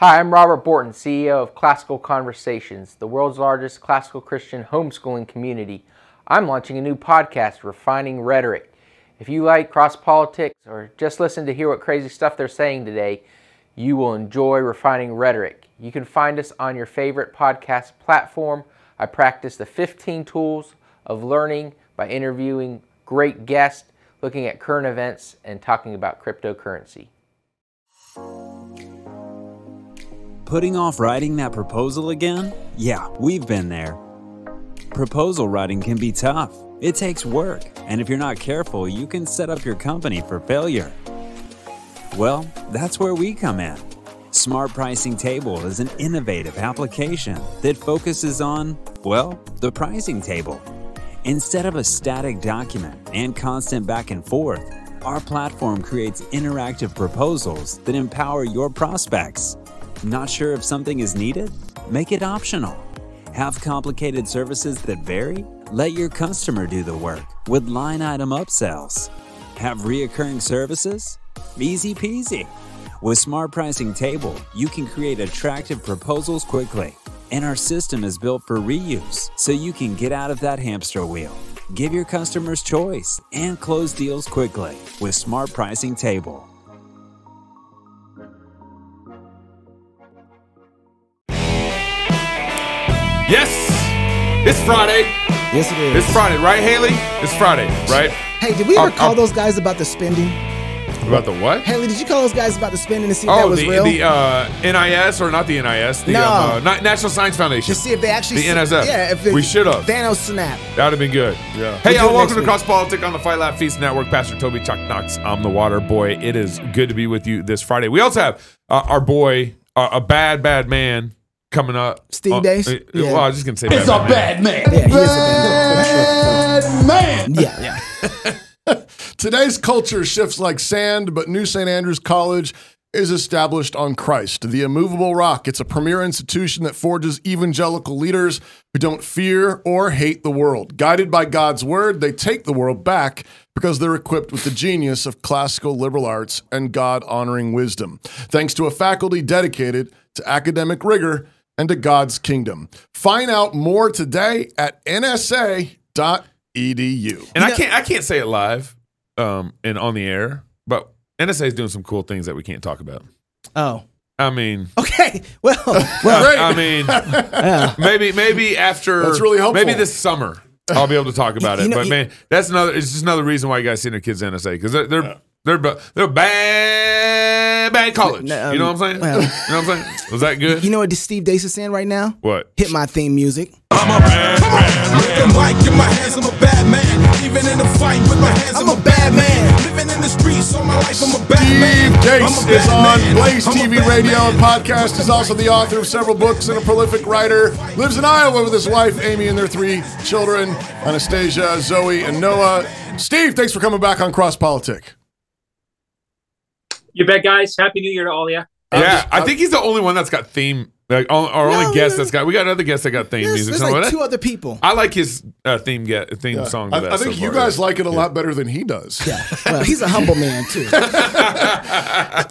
Hi, I'm Robert Bortins, CEO of Classical Conversations, the world's largest classical Christian homeschooling community. I'm launching a new podcast, Refining Rhetoric. If you like cross politics or just listen to hear what crazy stuff they're saying today, you will enjoy Refining Rhetoric. You can find us on your favorite podcast platform. I practice the 15 tools of learning by interviewing great guests, looking at current events, and talking about cryptocurrency. Putting off writing that proposal again? Yeah, we've been there. Proposal writing can be tough. It takes work, and if you're not careful, you can set up your company for failure. Well, that's where we come in. Smart Pricing Table is an innovative application that focuses on, well, the pricing table. Instead of a static document and constant back and forth, our platform creates interactive proposals that empower your prospects. Not sure if something is needed? Make it optional. Have complicated services that vary? Let your customer do the work with line item upsells. Have reoccurring services? Easy peasy. With Smart Pricing Table, you can create attractive proposals quickly. And our system is built for reuse, so you can get out of that hamster wheel. Give your customers choice and close deals quickly with Smart Pricing Table. Yes, it's Friday. Yes, it is. It's Friday, right, Haley? It's Friday, right? Hey, did we ever Uh, call uh, those guys about the spending? About the what? Haley, did you call those guys about the spending to see if that Oh, was the, real? the uh, NIS or not the NIS? The No. um, uh, Na- National Science Foundation. to see if they actually the s- NSF. Yeah, if it- we should have. Thanos snap. That would have been good. Yeah. Hey, We'll do y'all, it welcome to next Cross Politic on the Fight Laugh Feast Network. Pastor Toby Chuck Knox. I'm the water boy. It is good to be with you this Friday. We also have uh, our boy, uh, a bad, bad man coming up. Steve Uh, Deace? uh, Yeah. Well, I was just going to say It's bad, a bad man. bad man. Yeah, he is a bad man. man. Yeah, yeah. Today's culture shifts like sand, but New St. Andrews College is established on Christ, the immovable rock. It's a premier institution that forges evangelical leaders who don't fear or hate the world. Guided by God's word, they take the world back because they're equipped with the genius of classical liberal arts and God honoring wisdom. Thanks to a faculty dedicated to academic rigor and to God's kingdom. Find out more today at nsa.edu. And I can't I can't say it live um, and on the air, but NSA is doing some cool things that we can't talk about. Oh, I mean, okay. Well, Great. I mean, maybe maybe after That's really helpful. Maybe this summer I'll be able to talk about You it. know, but you- man, that's another. It's just another reason why you guys send their kids to NSA because they're they're they're they're bad bad college. No, um, you know what I'm saying? well- you know what I'm saying? Was that good? you know what Steve Deace is saying right now? what? Hit my theme music. I'm a bad man. With the mic in my hands, I'm a bad man. Even in the fight with my hands, I'm, I'm a bad man. Living in the streets all my life, I'm a bad Steve man. I'm Deace a bad is on man. Blaze I'm TV radio man. and podcast. He's also the author of several books and a prolific writer. Lives in Iowa with his wife, Amy, and their three children, Anastasia, Zoe, and Noah. Steve, thanks for coming back on Cross Politic. You bet, guys. Happy New Year to all of you. yeah, I think he's the only one that's got theme. Like our our No, only guest that's got. We got other guests that got theme There's, music. there's like what- two other people. I like his uh, theme get theme song. I, I think so you far. guys like it a lot better than he does. Yeah. Well, he's a humble man too.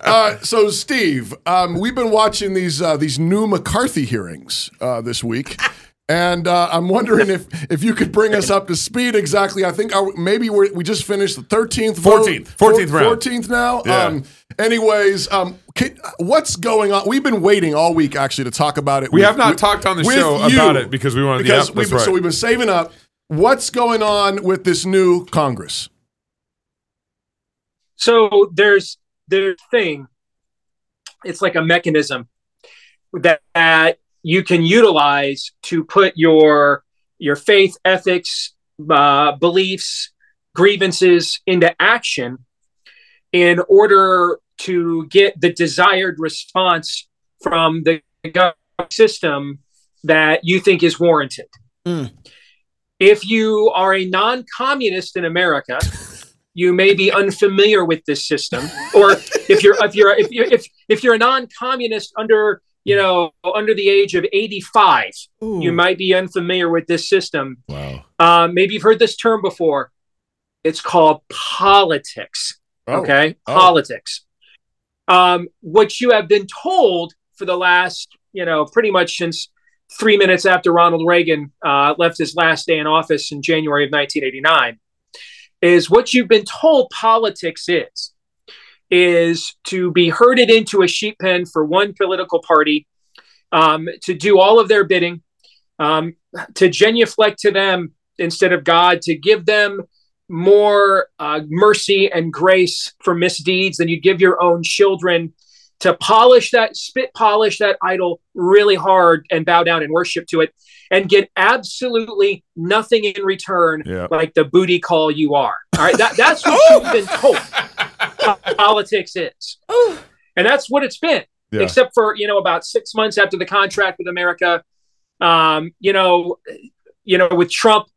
Uh, so, Steve, um, we've been watching these uh, these new McCarthy hearings uh, this week. And uh, I'm wondering if if you could bring us up to speed exactly. I think our, maybe we're, we just finished the 13th, vote. 14th. 14th round. 14th now. Yeah. Um, anyways, um, can, what's going on? We've been waiting all week actually to talk about it. We with- have not with- talked on the show you, about it because we wanted- because yep, we've that's so we've been saving up. What's going on with this new Congress? So there's there's thing. It's like a mechanism that, that you can utilize to put your your faith, ethics, uh, beliefs, grievances into action in order to get the desired response from the government system that you think is warranted. Mm. If you are a non-communist in America, you may be unfamiliar with this system, or if you're if you're if you're if, if you're a non-communist under you know under the age of 85, Ooh. you might be unfamiliar with this system. Wow. Um, maybe you've heard this term before. It's called politics. Oh, Okay, oh. politics. Um, what you have been told for the last, you know, pretty much since three minutes after Ronald Reagan uh, left his last day in office in January of 1989 is what you've been told politics is is to be herded into a sheep pen for one political party um, to do all of their bidding um, to genuflect to them instead of god to give them more uh, mercy and grace for misdeeds than you give your own children to polish that spit polish that idol really hard and bow down and worship to it and get absolutely nothing in return Yeah. like the booty call you are. All right? That, that's what you've been told politics is. And that's what it's been Yeah. except for you know about six months after the contract with america um, you know you know with trump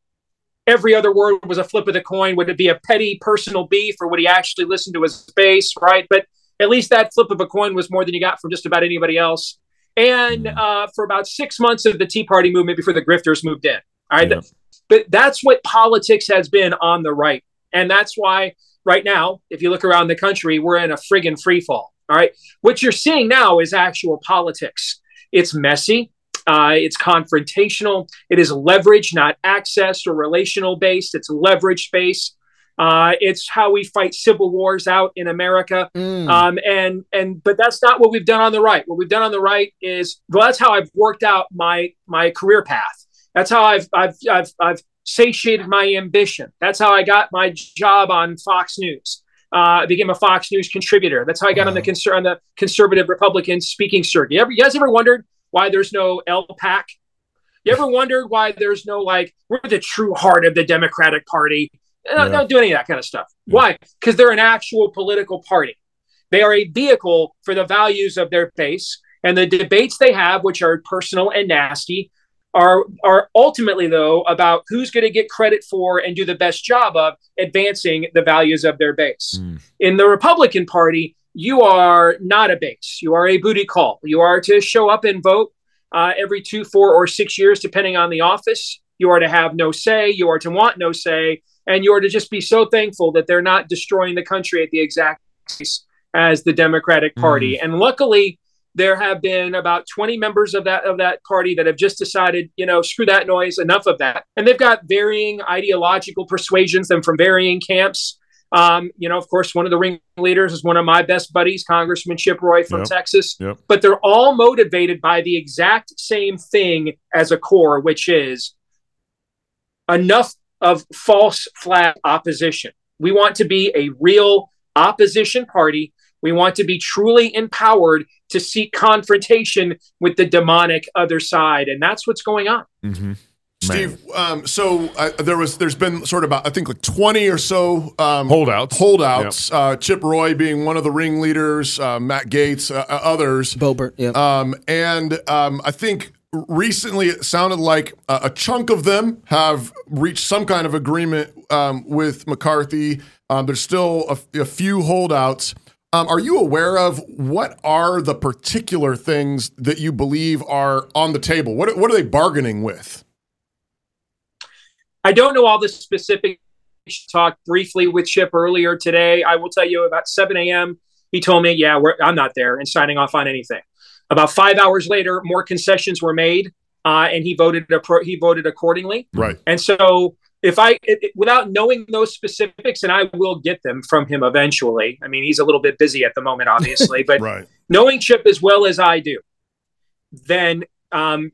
every other word was a flip of the coin. Would it be a petty personal beef or would he actually listen to his base right? But at least that flip of a coin was more than you got from just about anybody else. And uh, for about six months of the tea party movement before the grifters moved in all right? Yeah. but that's what politics has been on the right. And that's why right now if you look around the country we're in a friggin' free fall all right? What you're seeing now is actual politics. It's messy uh, it's confrontational it is leverage not access or relational based it's leverage based uh, it's how we fight civil wars out in america Mm. um, and and but that's not what we've done on the right. What we've done on the right is well, that's how I've worked out my my career path. That's how I've I've I've, I've satiated my ambition. That's how I got my job on Fox News. Uh, I became a Fox News contributor. That's how I got on the conser- on the conservative Republican speaking circuit. You, ever, you guys ever wondered why there's no LPAC? You ever wondered why there's no like we're the true heart of the Democratic Party? They Don't, Yeah. don't do any of that kind of stuff. Yeah. Why? Because they're an actual political party. They are a vehicle for the values of their base, and the debates they have, which are personal and nasty, are are ultimately though about who's going to get credit for and do the best job of advancing the values of their base. Mm. In the Republican Party, you are not a base. You are a booty call. You are to show up and vote uh, every two, four, or six years, depending on the office. You are to have no say. You are to want no say, and you are to just be so thankful that they're not destroying the country at the exact pace as the Democratic Party. And luckily, there have been about 20 members of that of that party that have just decided, you know, screw that noise, enough of that. And they've got varying ideological persuasions, them from varying camps. Um, you know, of course, one of the ringleaders is one of my best buddies, Congressman Chip Roy from Yep. Texas. Yep. But they're all motivated by the exact same thing as a core, which is enough of false flag opposition. We want to be a real opposition party. We want to be truly empowered to seek confrontation with the demonic other side. And that's what's going on. Mm-hmm. Steve, um, so uh, there was, there's been sort of about, I think like 20 or so um, Holdouts. holdouts. Uh, Chip Roy being one of the ringleaders, uh, Matt Gaetz, uh, uh, others. Boebert, yeah. Um, and um, I think recently it sounded like a, a chunk of them have reached some kind of agreement um, with McCarthy. Um, there's still a, a few holdouts. Um, are you aware of what are the particular things that you believe are on the table? What, what are they bargaining with? I don't know all the specifics. Talked briefly with Chip earlier today. I will tell you about 7 a.m. He told me, "Yeah, we're, I'm not there and signing off on anything." About five hours later, more concessions were made, uh, and he voted. He voted accordingly. Right. And so, if I, it, it- without knowing those specifics, and I will get them from him eventually. I mean, he's a little bit busy at the moment, obviously, but Right. knowing Chip as well as I do, then um,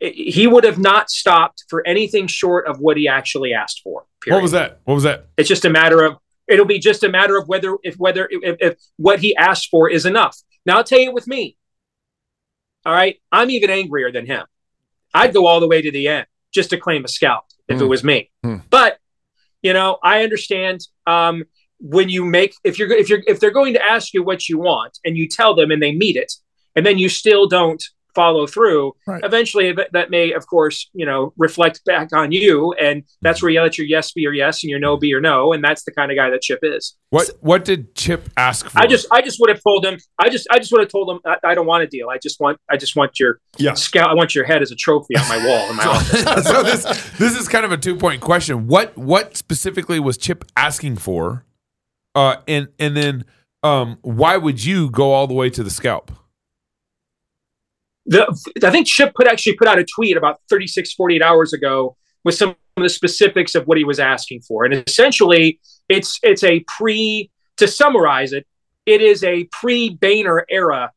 he would have not stopped for anything short of what he actually asked for. Period. What was that? What was that? It's just a matter of it'll be just a matter of whether if whether if, if what he asked for is enough. Now I'll tell you with me. All right, I'm even angrier than him. I'd go all the way to the end just to claim a scalp if it Hmm. was me. Hmm. But you know, I understand um, when you make if you're if you're if they're going to ask you what you want and you tell them and they meet it, and then you still don't follow through Right. eventually that, that may of course you know reflect back on you and that's where you let your yes be your yes and your no be your no and that's the kind of guy that chip is What What did Chip ask for? i just i just would have told him i just i just would have told him I, I don't want a deal i just want i just want your Yeah. scout i want your head as a trophy on my wall in my office so this this is kind of a two point question. What what specifically was Chip asking for, uh, and and then um, why would you go all the way to the scalp? The I think Chip put actually put out a tweet about 36, 48 hours ago with some of the specifics of what he was asking for. And essentially it's it's a pre to summarize it, it is a pre Boehner era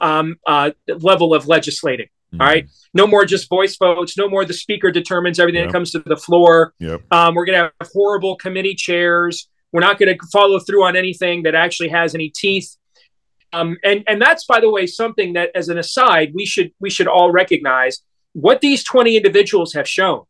um, uh, level of legislating. Mm-hmm. All right. No more just voice votes. No more the speaker determines everything Yep. that comes to the floor. Yep. Um, we're going to have horrible committee chairs. We're not going to follow through on anything that actually has any teeth. Um, and and that's by the way something that, as an aside, we should we should all recognize what these twenty individuals have shown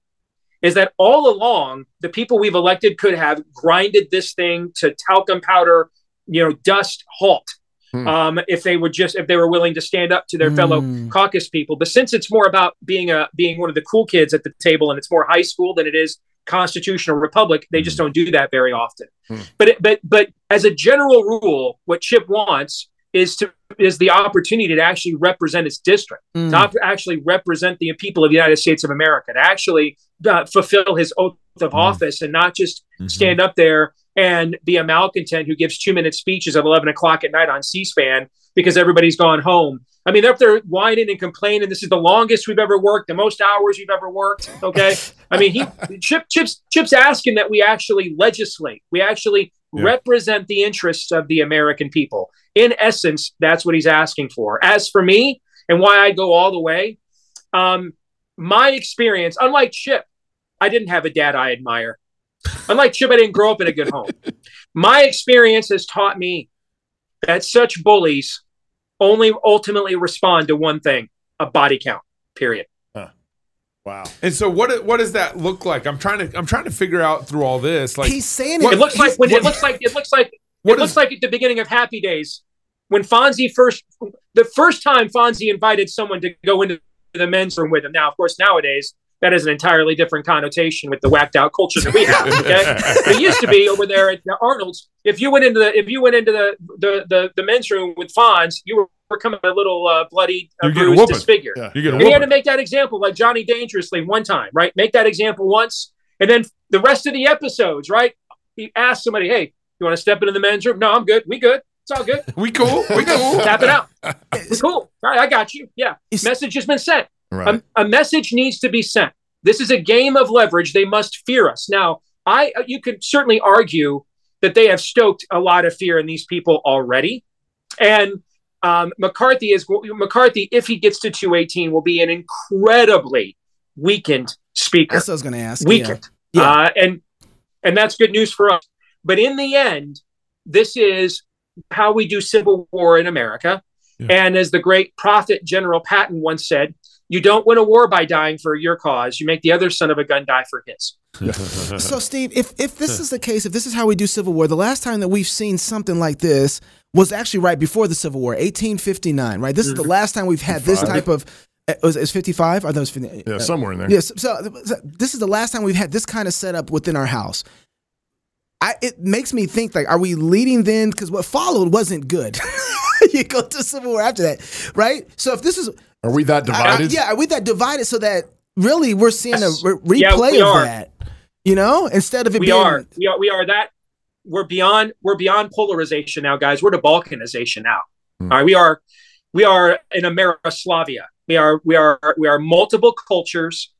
is that all along the people we've elected could have grinded this thing to talcum powder, you know, dust halt. Hmm. Um, if they would just if they were willing to stand up to their fellow Hmm. caucus people, but since it's more about being a being one of the cool kids at the table and it's more high school than it is constitutional republic, they just don't do that very often. Hmm. But it, but but as a general rule, what Chip wants is to is the opportunity to actually represent his district, Mm. not to actually represent the people of the United States of America, to actually uh, fulfill his oath of office and not just Mhm. stand up there and be a malcontent who gives two minute speeches at 11 o'clock at night on C-SPAN because everybody's gone home. I mean, they're up there whining and complaining. This is the longest we've ever worked, the most hours we've ever worked. Okay. I mean, he Chip Chip's Chip's asking that we actually legislate. We actually Represent the interests of the American people. In essence, that's what he's asking for. As for me and why I go all the way, um, my experience, unlike Chip, I didn't have a dad I admire. Unlike Chip, I didn't grow up in a good home. My experience has taught me that such bullies only ultimately respond to one thing a body count, period. Wow. And so what what does that look like? I'm trying to I'm trying to figure out through all this. Like he's saying what- it. It looks like he's- when it looks like it looks like what it looks is- like at the beginning of Happy Days when Fonzie first the first time Fonzie invited someone to go into the men's room with him. Now, of course, nowadays that has an entirely different connotation with the whacked out culture that we have. Okay, it used to be over there at Arnold's. If you went into the if you went into the the the, the men's room with Fonz, you were coming a little uh, bloody, uh, You're getting bruised, whooping. disfigured. Yeah. you get a And he had to make that example like Johnny Dangerously one time, right? Make that example once. And then the rest of the episodes, right? He asked somebody, hey, you want to step into the men's room? No, I'm good. We good. It's all good. We cool. We cool. Tap it out. We're cool. All right, I got you. Yeah. It's- Message has been sent. Right. A, a message needs to be sent. This is a game of leverage. They must fear us. Now, I you could certainly argue that they have stoked a lot of fear in these people already, and um, McCarthy is McCarthy. If he gets to 218, will be an incredibly weakened speaker That's what I was going to ask. weakened. Yeah. Uh, and and that's good news for us. But in the end, this is how we do civil war in America. Yeah. And as the great prophet General Patton once said, you don't win a war by dying for your cause. You make the other son of a gun die for his. So, Steve, if if this is the case, if this is how we do Civil War, the last time that we've seen something like this was actually right before the Civil War, 1859. Right, this is the last time we've had this type of. uh, Was is 55? Are those? 50, yeah, somewhere in there. Yes. So, so this is the last time we've had this kind of setup within our house. I, it makes me think like, are we leading then? Because what followed wasn't good. you go to Civil War after that, right? So if this is, Are we that I- I- divided? yeah, are we that divided so that really we're seeing a re- Yeah, replay we of are. that? You know, instead of it We being are, we are, we are that. We're beyond, we're beyond polarization now, guys. We're to balkanization now. Hmm. All right, we are, we are in Amerislavia. We are, we are, we are multiple cultures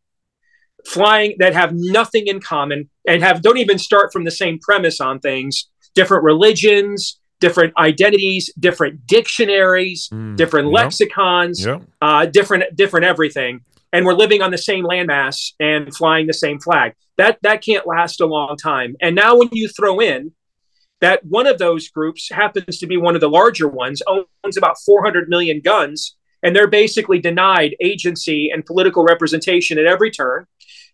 flying that have nothing in common and have don't even start from the same premise on things. Different religions, different identities, different dictionaries, Mm, different yep, lexicons, Yep. uh, different different everything, and we're living on the same landmass and flying the same flag. That that can't last a long time. And now when you throw in that one of those groups happens to be one of the larger ones, owns about 400 million guns, and they're basically denied agency and political representation at every turn.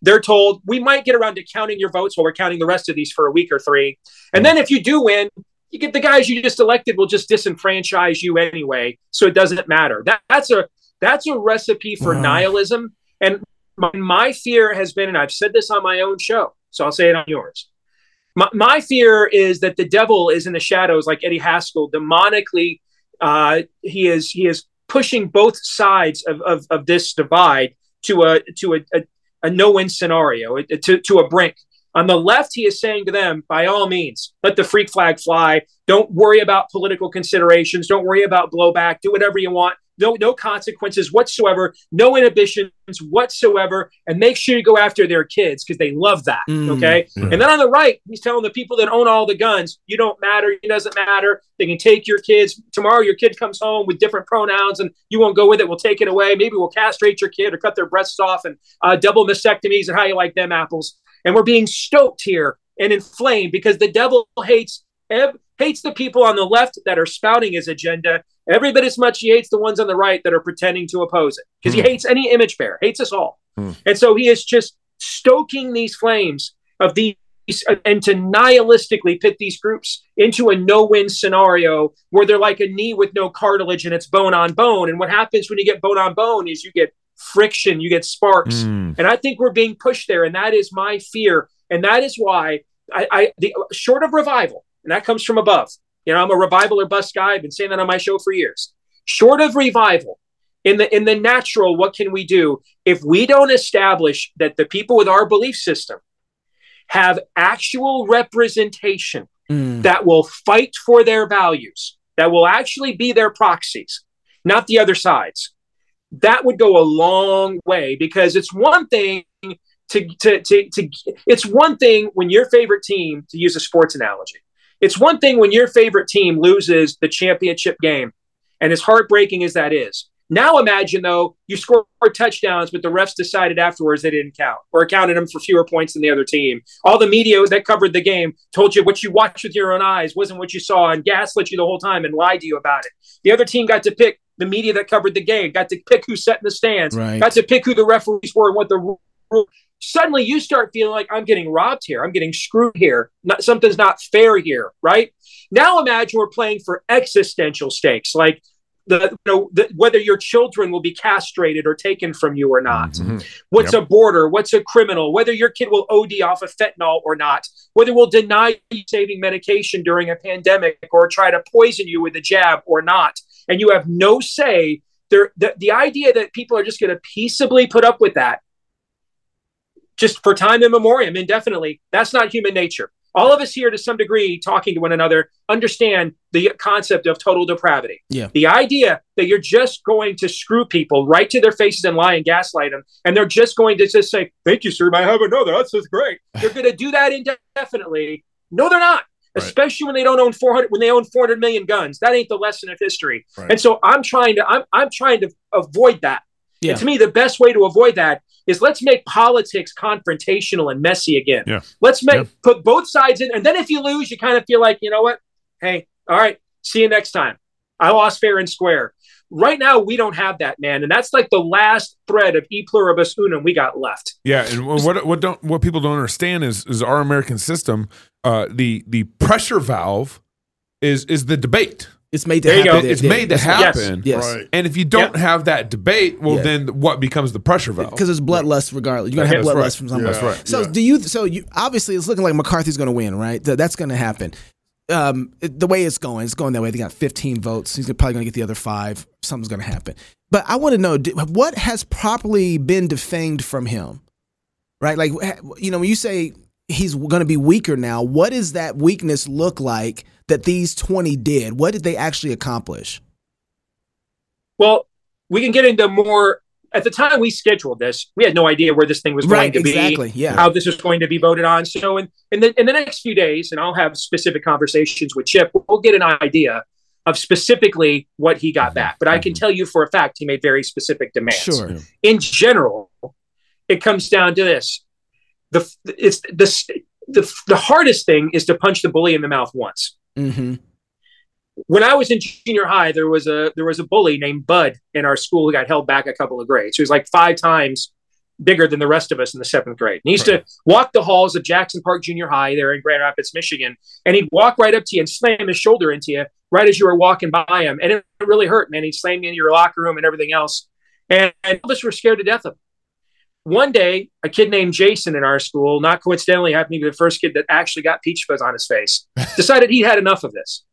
They're told we might get around to counting your votes while we're counting the rest of these for a week or three, and then if you do win. You get the guys you just elected will just disenfranchise you anyway, so it doesn't matter. That, that's a that's a recipe for Wow. nihilism. And my, my fear has been, and I've said this on my own show, so I'll say it on yours. My, my fear is that the devil is in the shadows, like Eddie Haskell, demonically. Uh, he is he is pushing both sides of, of, of this divide to a to a, a, a no win scenario, to, to a brink. On the left, he is saying to them, by all means, let the freak flag fly. Don't worry about political considerations. Don't worry about blowback. Do whatever you want. No no consequences whatsoever, no inhibitions whatsoever, and make sure you go after their kids because they love that. Mm. Okay, and then on the right, he's telling the people that own all the guns, you don't matter, it doesn't matter. They can take your kids tomorrow. Your kid comes home with different pronouns, and you won't go with it. We'll take it away. Maybe we'll castrate your kid or cut their breasts off and uh, double mastectomies and how you like them apples. And we're being stoked here and inflamed because the devil hates ev- hates the people on the left that are spouting his agenda every bit as much he hates the ones on the right that are pretending to oppose it because he hmm. hates any image bearer hates us all. Hmm. And so he is just stoking these flames of these uh, and to nihilistically pit these groups into a no-win scenario where they're like a knee with no cartilage and it's bone on bone. And what happens when you get bone on bone is you get friction you get sparks. Mm. and I think we're being pushed there, and that is my fear, and that is why I, I the short of revival, and that comes from above. You know, I'm a revival or bust guy. I've been saying that on my show for years. Short of revival, in the in the natural, what can we do if we don't establish that the people with our belief system have actual representation Mm. that will fight for their values, that will actually be their proxies, not the other sides. That would go a long way because it's one thing to, to, to, to it's one thing when your favorite team, to use a sports analogy, it's one thing when your favorite team loses the championship game. And as heartbreaking as that is, now imagine though you scored touchdowns, but the refs decided afterwards they didn't count or counted them for fewer points than the other team. All the media that covered the game told you what you watched with your own eyes wasn't what you saw and gaslit you the whole time and lied to you about it. The other team got to pick the media that covered the game, got to pick who sat in the stands, Right. got to pick who the referees were and what the rule. Suddenly you start feeling like I'm getting robbed here. I'm getting screwed here. Not, something's not fair here, right? Now imagine we're playing for existential stakes, like the you know the, whether your children will be castrated or taken from you or not. Mm-hmm. What's a border? What's a criminal? Whether your kid will OD off of fentanyl or not. Whether we'll deny you saving medication during a pandemic or try to poison you with a jab or not, and you have no say. There, the, the idea that people are just going to peaceably put up with that just for time immemorial, indefinitely, that's not human nature. All of us here, to some degree, talking to one another, understand the concept of total depravity. Yeah. The idea that you're just going to screw people right to their faces and lie and gaslight them, and they're just going to just say, "Thank you, sir. I have another. That's just great." They're going to do that indefinitely. No, they're not. Right. Especially when they don't own 400, when they own 400 million guns. That ain't the lesson of history. Right. And so I'm trying to, I'm, I'm trying to avoid that. Yeah. And to me, the best way to avoid that is let's make politics confrontational and messy again. Yeah. Let's make Yeah. put both sides in, and then if you lose, you kind of feel like you know what? Hey, all right, see you next time. I lost fair and square. Right now, we don't have that, man, and that's like the last thread of e pluribus unum we got left. Yeah, and what what don't what people don't understand is is our American system. Uh, the the pressure valve is is the debate. It's made to There happen. It's Yeah, made to right. happen. Yes. Right. And if you don't have that debate, well, Yeah. then what becomes the pressure valve? because it's bloodlust regardless. You're gonna have That's bloodlust right. from somebody. That's right. So Yeah. do you? So you obviously it's looking like McCarthy's gonna win, right? That's gonna happen. Um, it- the way it's going, it's going that way. They got 15 votes. He's probably gonna get the other five. Something's gonna happen. But I want to know d- what has properly been defamed from him, right? Like you know, when you say he's gonna be weaker now, what does that weakness look like that these 20 did? What did they actually accomplish? Well, we can get into more. At the time we scheduled this, we had no idea where this thing was going Right, to be. exactly, yeah. how this was going to be voted on. So in, in the in the next few days, and I'll have specific conversations with Chip, we'll get an idea of specifically what he got mm-hmm. back. But I can mm-hmm. tell you for a fact he made very specific demands. Sure. In general, it comes down to this: the it's the the the hardest thing is to punch the bully in the mouth once. Mm-hmm. When I was in junior high, there was a there was a bully named Bud in our school who got held back a couple of grades. He was like five times bigger than the rest of us in the seventh grade. And he used to walk the halls of Jackson Park Junior High there in Grand Rapids, Michigan, and he'd walk right up to you and slam his shoulder into you right as you were walking by him. And it really hurt, man. He'd slam you in your locker room and everything else. And, and all of us were scared to death of him. One day, a kid named Jason in our school, not coincidentally happened to be the first kid that actually got peach fuzz on his face, decided he had enough of this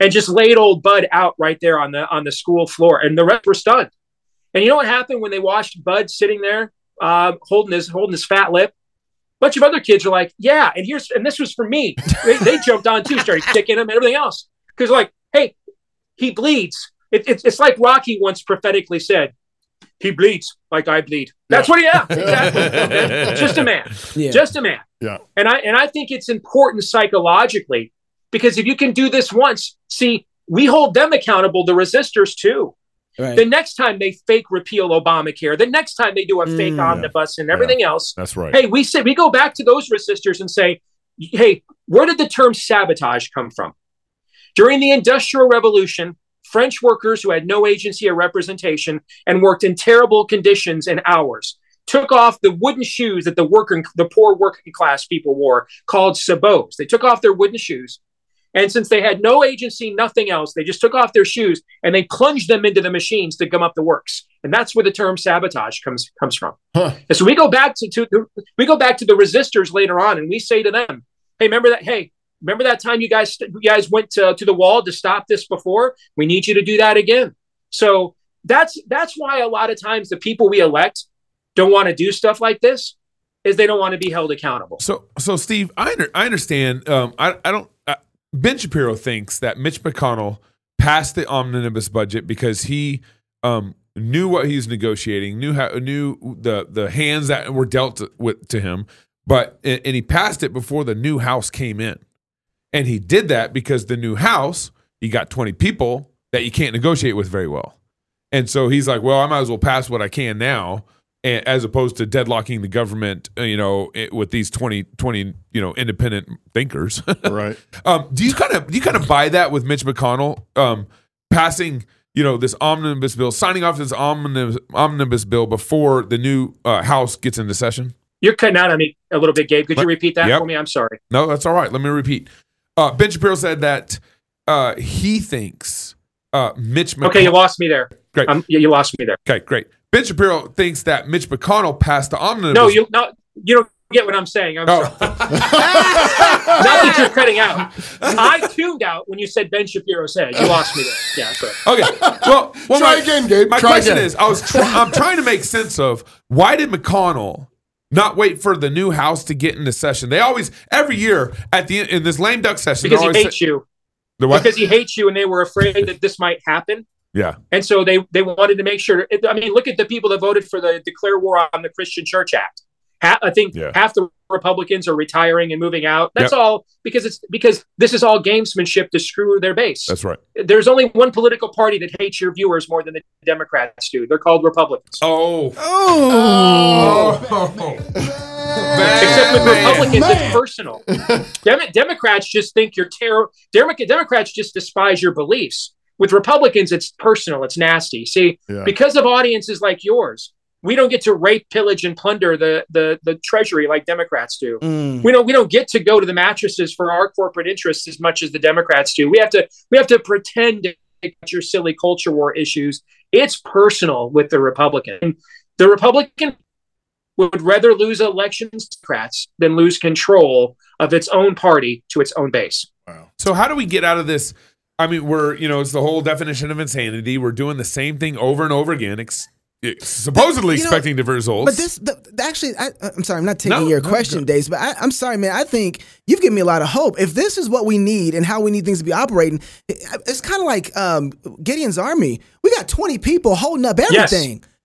and just laid old Bud out right there on the on the school floor. And the rest were stunned. And you know what happened when they watched Bud sitting there uh, holding his holding his fat lip? A bunch of other kids are like, "Yeah," and here's and this was for me. They, they jumped on too, started kicking him and everything else because like, hey, he bleeds. It, it's it's like Rocky once prophetically said, "He bleeds like I bleed." That's what he. Yeah, exactly. Just a man. Yeah. Just a man. Yeah. And I and I think it's important psychologically because if you can do this once, see, we hold them accountable, the resistors too. Right. The next time they fake repeal Obamacare, the next time they do a fake Mm. omnibus and everything else, That's right. hey, we say we go back to those resistors and say, hey, where did the term sabotage come from? During the Industrial Revolution, French workers who had no agency or representation and worked in terrible conditions and hours took off the wooden shoes that the working, the poor working class people wore, called sabots. They took off their wooden shoes, and since they had no agency, nothing else, they just took off their shoes and they plunged them into the machines to gum up the works. And that's where the term sabotage comes comes from. Huh. And so we go back to, to the, we go back to the resistors later on, and we say to them, "Hey, remember that? Hey, remember that time you guys you guys went to, to the wall to stop this before? We need you to do that again." So that's that's why a lot of times the people we elect don't want to do stuff like this, is they don't want to be held accountable. So, so Steve, I under, I understand. Um, I I don't. Uh, ben Shapiro thinks that Mitch McConnell passed the omnibus budget because he um knew what he was negotiating, knew how knew the the hands that were dealt to, with to him, but and, and he passed it before the new house came in, and he did that because the new house you got twenty people that you can't negotiate with very well, and so he's like, well, I might as well pass what I can now as opposed to deadlocking the government, uh, you know, with these 20, 20, you know, independent thinkers. Right. um, do you kind of do you kind of buy that with Mitch McConnell um, passing, you know, this omnibus bill, signing off this omnibus omnibus bill before the new uh, House gets into session? You're cutting out on me a little bit, Gabe. Could you repeat that Yep. for me? I'm sorry. No, that's all right. Let me repeat. Uh, ben Shapiro said that uh, he thinks uh, Mitch. McConnell, Okay, you lost me there. Great. Um, you, you lost me there. Okay, great. Ben Shapiro thinks that Mitch McConnell passed the omnibus. No, you no, you don't get what I'm saying. I'm Oh. sorry. Not that you're cutting out. I tuned out when you said Ben Shapiro said. You lost me there. Yeah, sorry. Okay. Well, well Try my, again, Gabe. My Try question again. is, I was try- I'm trying to make sense of why did McConnell not wait for the new House to get into session? They always every year at the in this lame duck session Because he hates say- you. The what? Because he hates you, and they were afraid that this might happen. yeah. And so they they wanted to make sure. I mean, look at the people that voted for the Declare War on the Christian Church Act. I think Yeah. half the Republicans are retiring and moving out. That's Yep. all because it's because this is all gamesmanship to screw their base. That's right. There's only one political party that hates your viewers more than the Democrats do. They're called Republicans. Oh. Oh. oh Except with Republicans, it's personal. Dem- Democrats just think you're terror. Dem- Democrats just despise your beliefs. With Republicans, it's personal. It's nasty. See, Yeah. because of audiences like yours, we don't get to rape, pillage, and plunder the the, the treasury like Democrats do. Mm. We don't we don't get to go to the mattresses for our corporate interests as much as the Democrats do. We have to we have to pretend to your silly culture war issues. It's personal with the Republican. The Republican would rather lose elections to Democrats than lose control of its own party to its own base. So how do we get out of this? I mean, we're you know it's the whole definition of insanity. We're doing the same thing over and over again, ex- Eh, supposedly You know, expecting different results. But this, the, actually, I, uh, I'm sorry, I'm not taking No, your no, question, go- Deace, but I, I'm sorry, man. I think you've given me a lot of hope. If this is what we need and how we need things to be operating, it- it's kind of like um, Gideon's army. We got 20 people holding up Yes.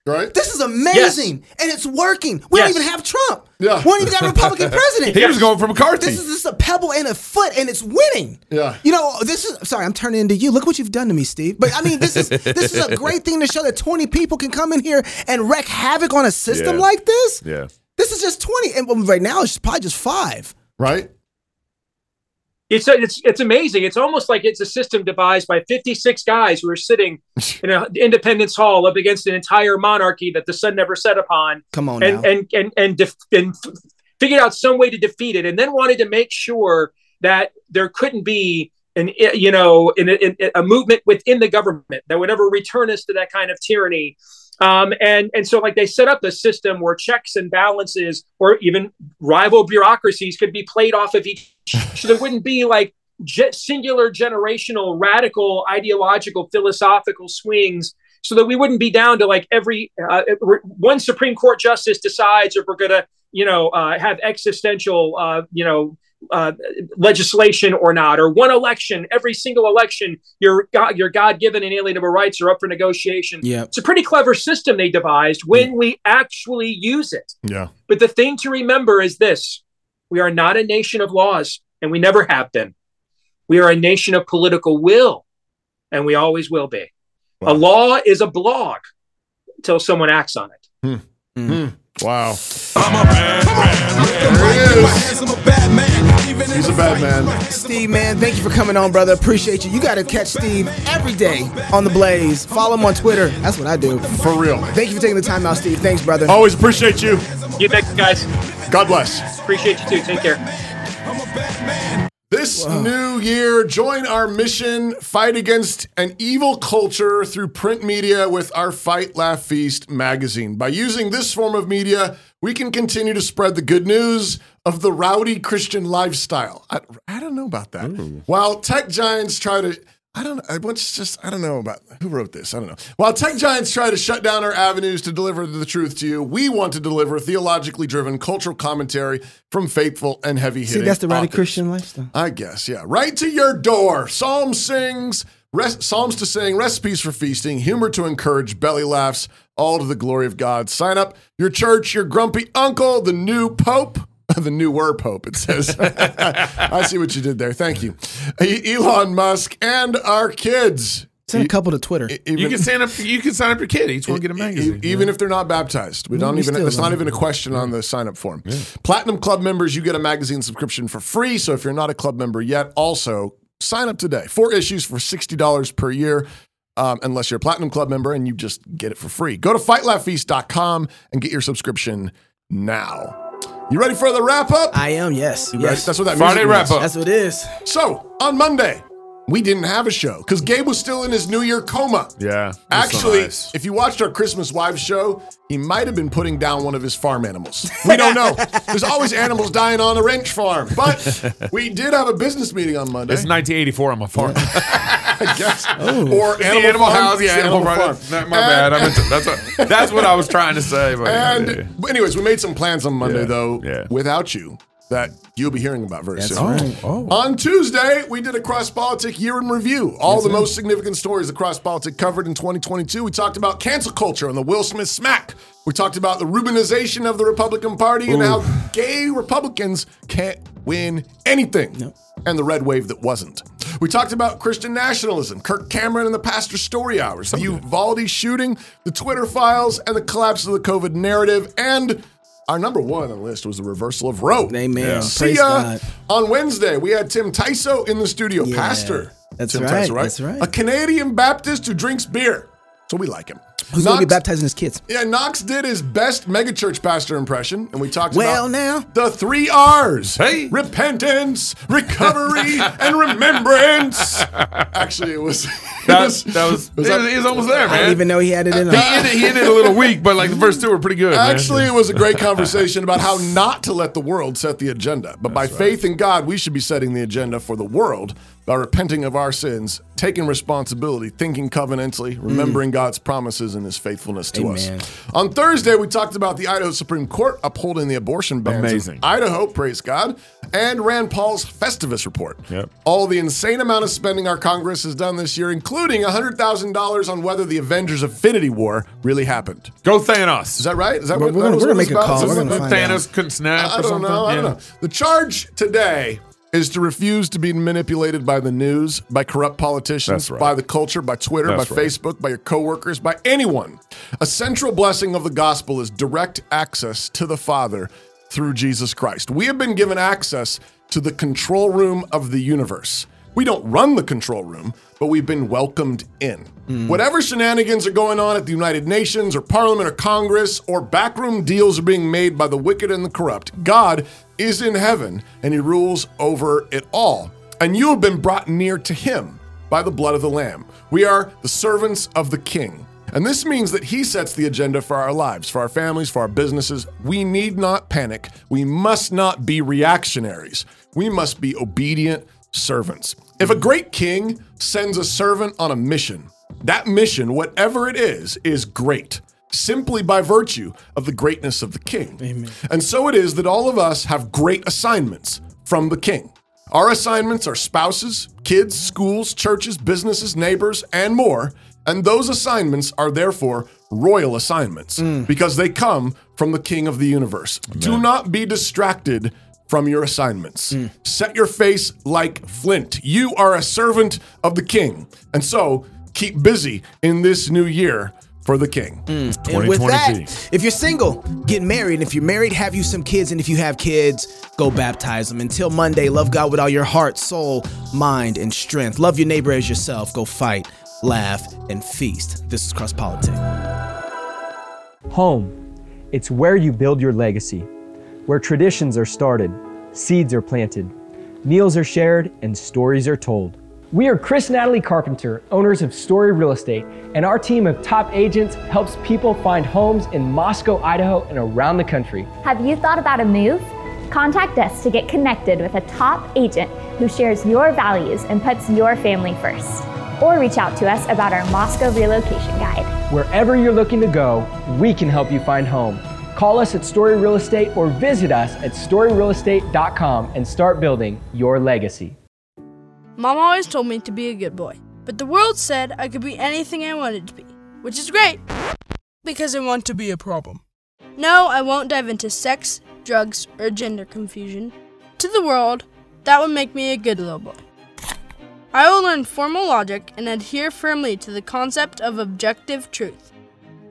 Right? This is amazing, and it's working. We Yes. don't even have Trump. Yeah. We don't even got a Republican president. he was going for McCarthy. This is just a pebble and a foot, and it's winning. Yeah. You know, this is sorry, I'm turning into you. Look what you've done to me, Steve. But I mean, this is this is a great thing to show that 20 people can come in here and wreak havoc on a system Yeah. like this. yeah. This is just 20, and right now it's probably just five. Right? It's it's it's amazing. It's almost like it's a system devised by 56 guys who are sitting in an Independence Hall up against an entire monarchy that the sun never set upon, Come on and now. and and and, def- and f- figured out some way to defeat it, and then wanted to make sure that there couldn't be an eh, you know in, in, a movement within the government that would ever return us to that kind of tyranny. Um, and and so like they set up a system where checks and balances or even rival bureaucracies could be played off of each so there wouldn't be like ge- singular generational radical ideological philosophical swings. So that we wouldn't be down to like every uh, one supreme court justice decides if we're going to you know uh, have existential uh, you know uh, legislation or not, or one election, every single election, your God, your God-given and inalienable rights are up for negotiation. Yeah. It's a pretty clever system they devised when mm. we actually use it. Yeah. But the thing to remember is this: we are not a nation of laws, and we never have been. We are a nation of political will, and we always will be. Wow. A law is a blog until someone acts on it. Wow. I'm a bad man. With the mic in my hands, I'm a bad man. He's a bad man. Steve, man, thank you for coming on, brother. Appreciate you. You got to catch Steve every day on the Blaze. Follow him on Twitter. That's what I do. For real. Thank you for taking the time out, Steve. Thanks, brother. Always appreciate you. You thanks, guys. God bless. Appreciate you too. Take care. I'm a bad man. This new year, join our mission, fight against an evil culture through print media with our Fight, Laugh, Feast magazine. By using this form of media, we can continue to spread the good news of the rowdy Christian lifestyle. I, I don't know about that. While tech giants try to, I don't I once just, I don't know about who wrote this. I don't know. While tech giants try to shut down our avenues to deliver the truth to you, we want to deliver theologically driven cultural commentary from faithful and heavy hitting. See, that's the right. Christian lifestyle. I guess, yeah. Right to your door. Psalm sings, res- Psalms to sing, recipes for feasting, humor to encourage, belly laughs, all to the glory of God. Sign up your church, your grumpy uncle, the new pope. The newer pope, it says. I see what you did there. Thank you. Elon Musk and our kids. Send a couple to Twitter. Even, You can sign up. You can sign up your kid. Each one get a magazine. even if they're not baptized. We don't we even, it's not even a question on the sign up form. Platinum Club members, you get a magazine subscription for free. So if you're not a club member yet, also sign up today. Four issues for $60 per year. Um, unless you're a Platinum Club member and you just get it for free. Go to fightlaughfeast.com and get your subscription now. You ready for the wrap up? I am, yes. Yes. That's what that means. Friday wrap up. That's what it is. So on Monday, we didn't have a show because Gabe was still in his New Year coma. Yeah. that's so Actually, nice. if you watched our Christmas Wives show, he might have been putting down one of his farm animals. We don't know. There's always animals dying on a ranch farm. But we did have a business meeting on Monday. It's 1984 I'm a farm. I guess. Oh. Or the animal, animal farm. house, yeah, It's the animal, farm. Not my bad. I meant to, that's what that's what I was trying to say. But And, yeah, yeah. but anyways, we made some plans on Monday, Yeah, though, yeah. without you, that you'll be hearing about very That's soon. right. oh, oh. On Tuesday, we did a cross politic year in review. All the most significant stories across cross politic covered in 2022. We talked about cancel culture and the Will Smith smack. We talked about the Rubinization of the Republican Party and how gay Republicans can't win anything. And the red wave that wasn't. We talked about Christian nationalism, Kirk Cameron and the Pastor Story Hours, the Uvalde shooting, the Twitter files, and the collapse of the COVID narrative. And our number one on the list was the reversal of Roe. Amen. See ya. God. On Wednesday, we had Tim Tyso in the studio, Yeah, pastor. that's Tim right, Tyso, right? that's right. A Canadian Baptist who drinks beer. So we like him. Who's going to be baptizing his kids? Yeah, Knox did his best megachurch pastor impression, and we talked Well, about now. the three R's: Hey. repentance, recovery, and remembrance. Actually, it was. That, was, that was, was he that- was, he was almost there, man. I didn't man. even know he had it in he, him. ended, he ended a little weak, but like the first two were pretty good. man. Actually, it was a great conversation about how not to let the world set the agenda. But by faith in God, we should be setting the agenda for the world by repenting of our sins, taking responsibility, thinking covenantally, mm. remembering God's promises and his faithfulness to Amen. us. On Thursday, we talked about the Idaho Supreme Court upholding the abortion ban. in Amazing. Idaho, praise God, and Rand Paul's Festivus report. Yep. All the insane amount of spending our Congress has done this year, including $100,000 on whether the Avengers Infinity War really happened. Go Thanos. Is that right? Is that We're- what we're that gonna- we're gonna make a about? call. Is We're that gonna Thanos couldn't snap I or don't something. know. I don't know. The charge today is to refuse to be manipulated by the news, by corrupt politicians, right. by the culture, by Twitter, That's by right. Facebook, by your coworkers, by anyone. A central blessing of the gospel is direct access to the Father through Jesus Christ. We have been given access to the control room of the universe. We don't run the control room, but we've been welcomed in. Hmm. Whatever shenanigans are going on at the United Nations or Parliament or Congress or backroom deals are being made by the wicked and the corrupt, God is in heaven and he rules over it all. And you have been brought near to him by the blood of the Lamb. We are the servants of the King. And this means that he sets the agenda for our lives, for our families, for our businesses. We need not panic. We must not be reactionaries. We must be obedient servants. If a great king sends a servant on a mission, that mission, whatever it is, is great simply by virtue of the greatness of the king. And so it is that all of us have great assignments from the king. Our assignments are spouses, kids, schools, churches, businesses, neighbors, and more. And those assignments are therefore royal assignments mm. because they come from the king of the universe. Do not be distracted from your assignments. Hmm. Set your face like flint. You are a servant of the king. And so keep busy in this new year for the king. Hmm. And with that, if you're single, get married. And if you're married, have you some kids. And if you have kids, go baptize them. Until Monday, love God with all your heart, soul, mind, and strength. Love your neighbor as yourself. Go fight, laugh, and feast. This is Cross Politics. Home. It's where you build your legacy, where traditions are started, seeds are planted, meals are shared, and stories are told. We are Chris Natalie Carpenter, owners of Story Real Estate, and our team of top agents helps people find homes in Moscow, Idaho, and around the country. Have you thought about a move? Contact us to get connected with a top agent who shares your values and puts your family first. Or reach out to us about our Moscow relocation guide. Wherever you're looking to go, we can help you find home. Call us at Story Real Estate or visit us at storyrealestate.com and start building your legacy. Mom always told me to be a good boy, but the world said I could be anything I wanted to be, which is great because I want to be a problem. No, I won't dive into sex, drugs, or gender confusion. To the world, that would make me a good little boy. I will learn formal logic and adhere firmly to the concept of objective truth.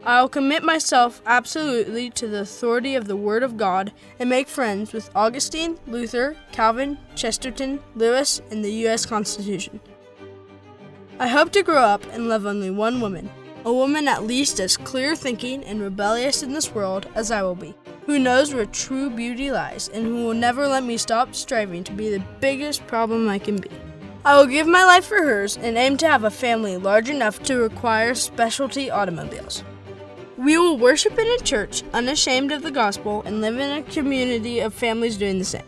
I will commit myself absolutely to the authority of the Word of God and make friends with Augustine, Luther, Calvin, Chesterton, Lewis, and the U.S. Constitution. I hope to grow up and love only one woman, a woman at least as clear thinking and rebellious in this world as I will be, who knows where true beauty lies and who will never let me stop striving to be the biggest problem I can be. I will give my life for hers and aim to have a family large enough to require specialty automobiles. We will worship in a church unashamed of the gospel and live in a community of families doing the same.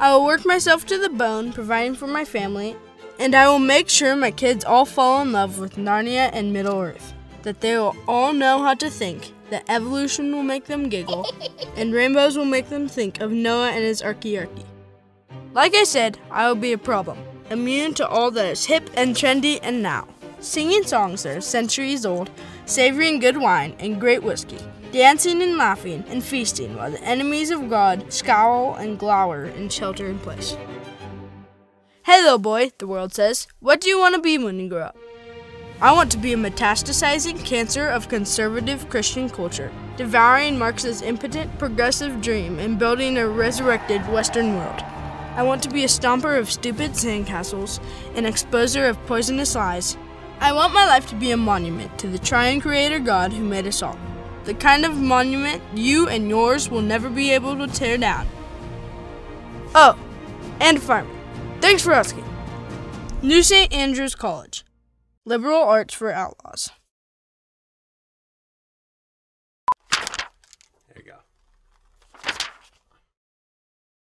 I will work myself to the bone providing for my family, and I will make sure my kids all fall in love with Narnia and Middle Earth, that they will all know how to think, that evolution will make them giggle, and rainbows will make them think of Noah and his archaearchy. Like I said, I will be a problem, immune to all that is hip and trendy and now. Singing songs that are centuries old, savoring good wine and great whiskey, dancing and laughing and feasting while the enemies of God scowl and glower in shelter in place. Hey, little boy, the world says, what do you want to be when you grow up? I want to be a metastasizing cancer of conservative Christian culture, devouring Marx's impotent progressive dream and building a resurrected Western world. I want to be a stomper of stupid sandcastles, an exposer of poisonous lies. I want my life to be a monument to the triune creator God who made us all. The kind of monument you and yours will never be able to tear down. Oh, and fireman. Thanks for asking. New St. Andrews College. Liberal arts for outlaws.